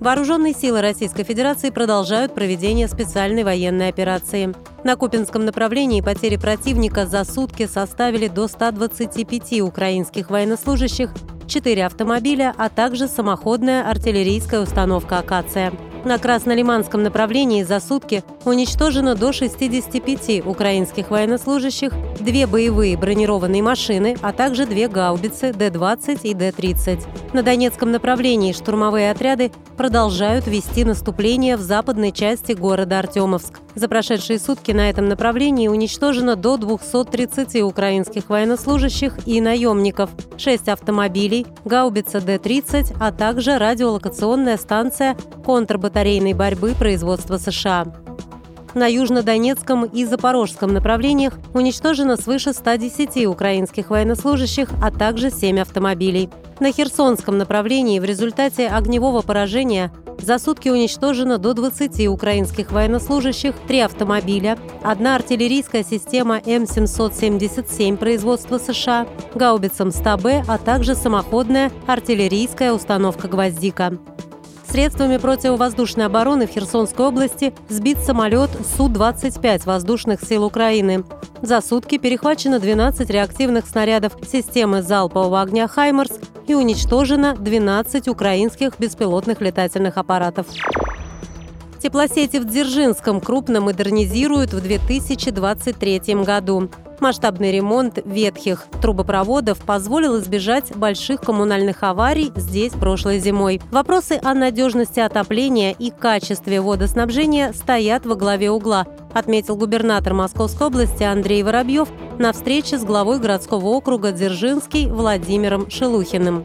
Вооруженные силы Российской Федерации продолжают проведение специальной военной операции. На Купинском направлении потери противника за сутки составили до 125 украинских военнослужащих, 4 автомобиля, а также самоходная артиллерийская установка «Акация». На Краснолиманском направлении за сутки уничтожено до 65 украинских военнослужащих, две боевые бронированные машины, а также две гаубицы Д-20 и Д-30. На Донецком направлении штурмовые отряды продолжают вести наступление в западной части города Артемовск. За прошедшие сутки на этом направлении уничтожено до 230 украинских военнослужащих и наемников, 6 автомобилей, гаубица Д-30, а также радиолокационная станция контрбатарейной борьбы производства США. На южнодонецком и запорожском направлениях уничтожено свыше 110 украинских военнослужащих, а также 7 автомобилей. На Херсонском направлении в результате огневого поражения за сутки уничтожено до 20 украинских военнослужащих, 3 автомобиля, одна артиллерийская система М777 производства США, гаубица МСТА-Б, а также самоходная артиллерийская установка «Гвоздика». Средствами противовоздушной обороны в Херсонской области сбит самолет Су-25 воздушных сил Украины. За сутки перехвачено 12 реактивных снарядов системы залпового огня «Хаймерс» и уничтожено 12 украинских беспилотных летательных аппаратов. Теплосети в Дзержинском крупно модернизируют в 2023 году. Масштабный ремонт ветхих трубопроводов позволил избежать больших коммунальных аварий здесь прошлой зимой. Вопросы о надежности отопления и качестве водоснабжения стоят во главе угла, отметил губернатор Московской области Андрей Воробьев на встрече с главой городского округа Дзержинский Владимиром Шелухиным.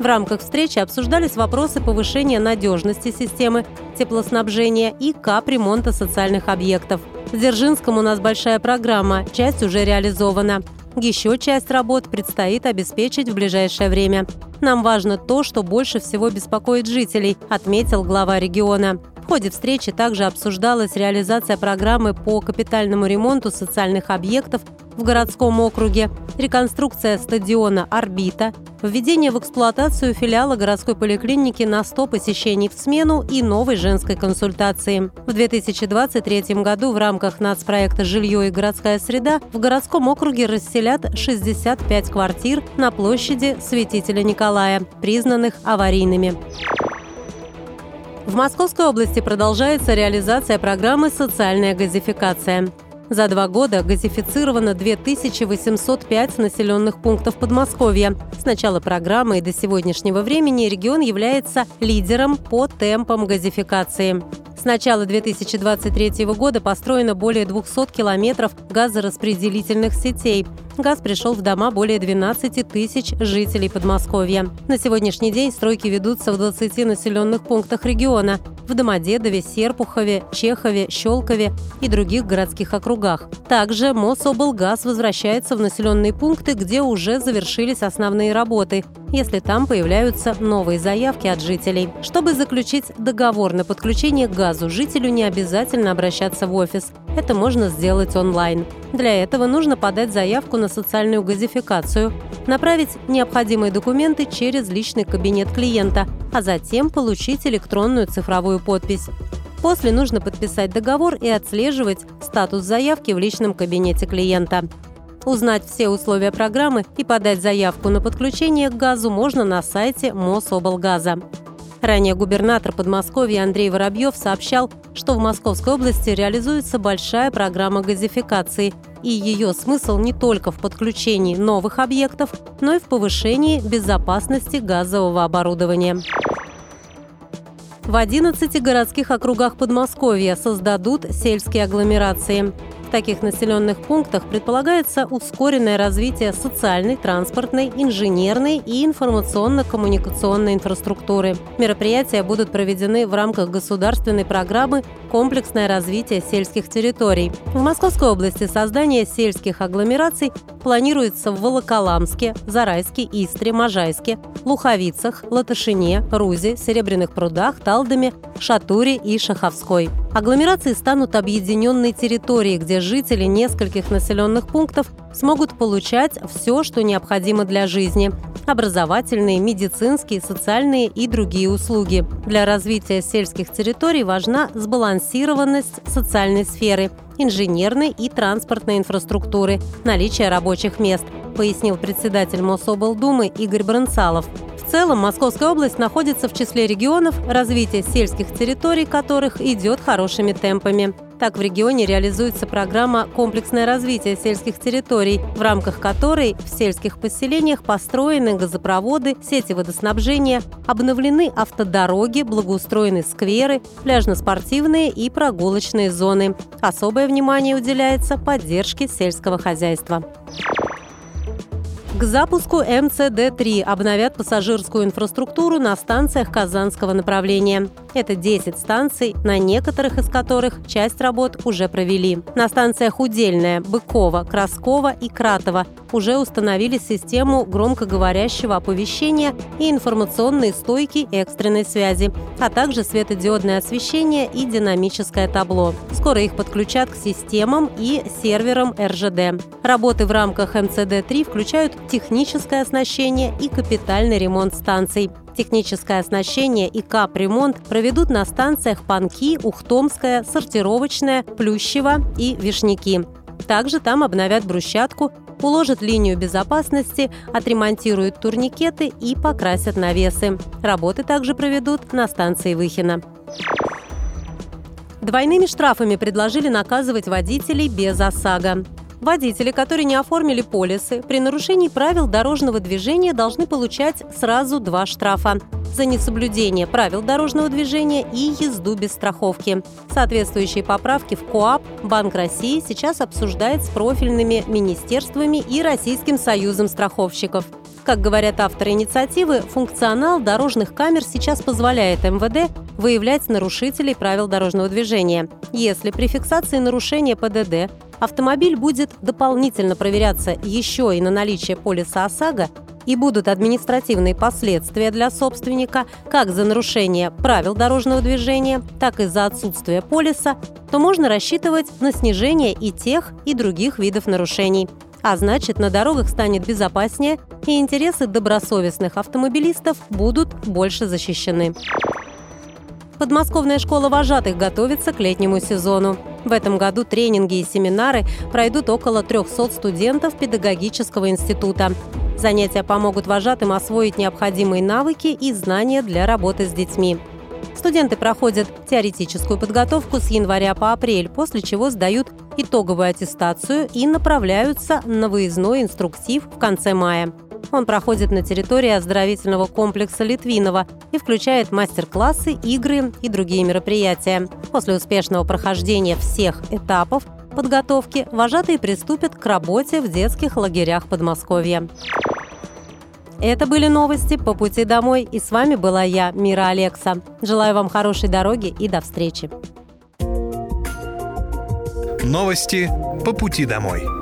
В рамках встречи обсуждались вопросы повышения надежности системы теплоснабжения и капремонта социальных объектов. В Дзержинском у нас большая программа, часть уже реализована. Еще часть работ предстоит обеспечить в ближайшее время. Нам важно то, что больше всего беспокоит жителей, отметил глава региона. В ходе встречи также обсуждалась реализация программы по капитальному ремонту социальных объектов в городском округе, реконструкция стадиона «Орбита», введение в эксплуатацию филиала городской поликлиники на 100 посещений в смену и новой женской консультации. В 2023 году в рамках нацпроекта «Жилье и городская среда» в городском округе расселят 65 квартир на площади Святителя Николая, признанных аварийными. В Московской области продолжается реализация программы «Социальная газификация». За два года газифицировано 2805 населенных пунктов Подмосковья. С начала программы и до сегодняшнего времени регион является лидером по темпам газификации. С начала 2023 года построено более 200 километров газораспределительных сетей. Газ пришел в дома более 12 тысяч жителей Подмосковья. На сегодняшний день стройки ведутся в 20 населенных пунктах региона в Домодедове, Серпухове, Чехове, Щелкове и других городских округах. Также Мособлгаз возвращается в населенные пункты, где уже завершились основные работы, если там появляются новые заявки от жителей. Чтобы заключить договор на подключение к газу, жителю не обязательно обращаться в офис. Это можно сделать онлайн. Для этого нужно подать заявку на социальную газификацию, направить необходимые документы через личный кабинет клиента, а затем получить электронную цифровую подпись. После нужно подписать договор и отслеживать статус заявки в личном кабинете клиента. Узнать все условия программы и подать заявку на подключение к газу можно на сайте Мособлгаза. Ранее губернатор Подмосковья Андрей Воробьев сообщал, что в Московской области реализуется большая программа газификации, и ее смысл не только в подключении новых объектов, но и в повышении безопасности газового оборудования. В 11 городских округах Подмосковья создадут сельские агломерации таких населенных пунктах предполагается ускоренное развитие социальной, транспортной, инженерной и информационно-коммуникационной инфраструктуры. Мероприятия будут проведены в рамках государственной программы комплексное развитие сельских территорий. В Московской области создание сельских агломераций планируется в Волоколамске, Зарайске, Истре, Можайске, Луховицах, Латышине, Рузе, Серебряных прудах, Талдоме, Шатуре и Шаховской. Агломерации станут объединенной территорией, где жители нескольких населенных пунктов смогут получать все, что необходимо для жизни – образовательные, медицинские, социальные и другие услуги. Для развития сельских территорий важна сбалансированность социальной сферы, инженерной и транспортной инфраструктуры, наличие рабочих мест, пояснил председатель Мособлдумы Игорь Бронцалов целом Московская область находится в числе регионов, развитие сельских территорий которых идет хорошими темпами. Так, в регионе реализуется программа «Комплексное развитие сельских территорий», в рамках которой в сельских поселениях построены газопроводы, сети водоснабжения, обновлены автодороги, благоустроены скверы, пляжно-спортивные и прогулочные зоны. Особое внимание уделяется поддержке сельского хозяйства. К запуску МЦД-3 обновят пассажирскую инфраструктуру на станциях Казанского направления. Это 10 станций, на некоторых из которых часть работ уже провели. На станциях Удельная, Быкова, Краскова и Кратова уже установили систему громкоговорящего оповещения и информационные стойки экстренной связи, а также светодиодное освещение и динамическое табло. Скоро их подключат к системам и серверам РЖД. Работы в рамках МЦД-3 включают техническое оснащение и капитальный ремонт станций. Техническое оснащение и капремонт проведут на станциях Панки, Ухтомская, Сортировочная, Плющево и Вишняки. Также там обновят брусчатку, уложат линию безопасности, отремонтируют турникеты и покрасят навесы. Работы также проведут на станции Выхина. Двойными штрафами предложили наказывать водителей без ОСАГО. Водители, которые не оформили полисы, при нарушении правил дорожного движения должны получать сразу два штрафа за несоблюдение правил дорожного движения и езду без страховки. Соответствующие поправки в КОАП Банк России сейчас обсуждает с профильными министерствами и Российским союзом страховщиков. Как говорят авторы инициативы, функционал дорожных камер сейчас позволяет МВД выявлять нарушителей правил дорожного движения. Если при фиксации нарушения ПДД автомобиль будет дополнительно проверяться еще и на наличие полиса ОСАГО и будут административные последствия для собственника как за нарушение правил дорожного движения, так и за отсутствие полиса, то можно рассчитывать на снижение и тех, и других видов нарушений. А значит, на дорогах станет безопаснее, и интересы добросовестных автомобилистов будут больше защищены. Подмосковная школа вожатых готовится к летнему сезону. В этом году тренинги и семинары пройдут около 300 студентов педагогического института. Занятия помогут вожатым освоить необходимые навыки и знания для работы с детьми. Студенты проходят теоретическую подготовку с января по апрель, после чего сдают итоговую аттестацию и направляются на выездной инструктив в конце мая. Он проходит на территории оздоровительного комплекса Литвинова и включает мастер-классы, игры и другие мероприятия. После успешного прохождения всех этапов подготовки вожатые приступят к работе в детских лагерях Подмосковья. Это были новости по пути домой, и с вами была я, Мира Алекса. Желаю вам хорошей дороги и до встречи. Новости по пути домой.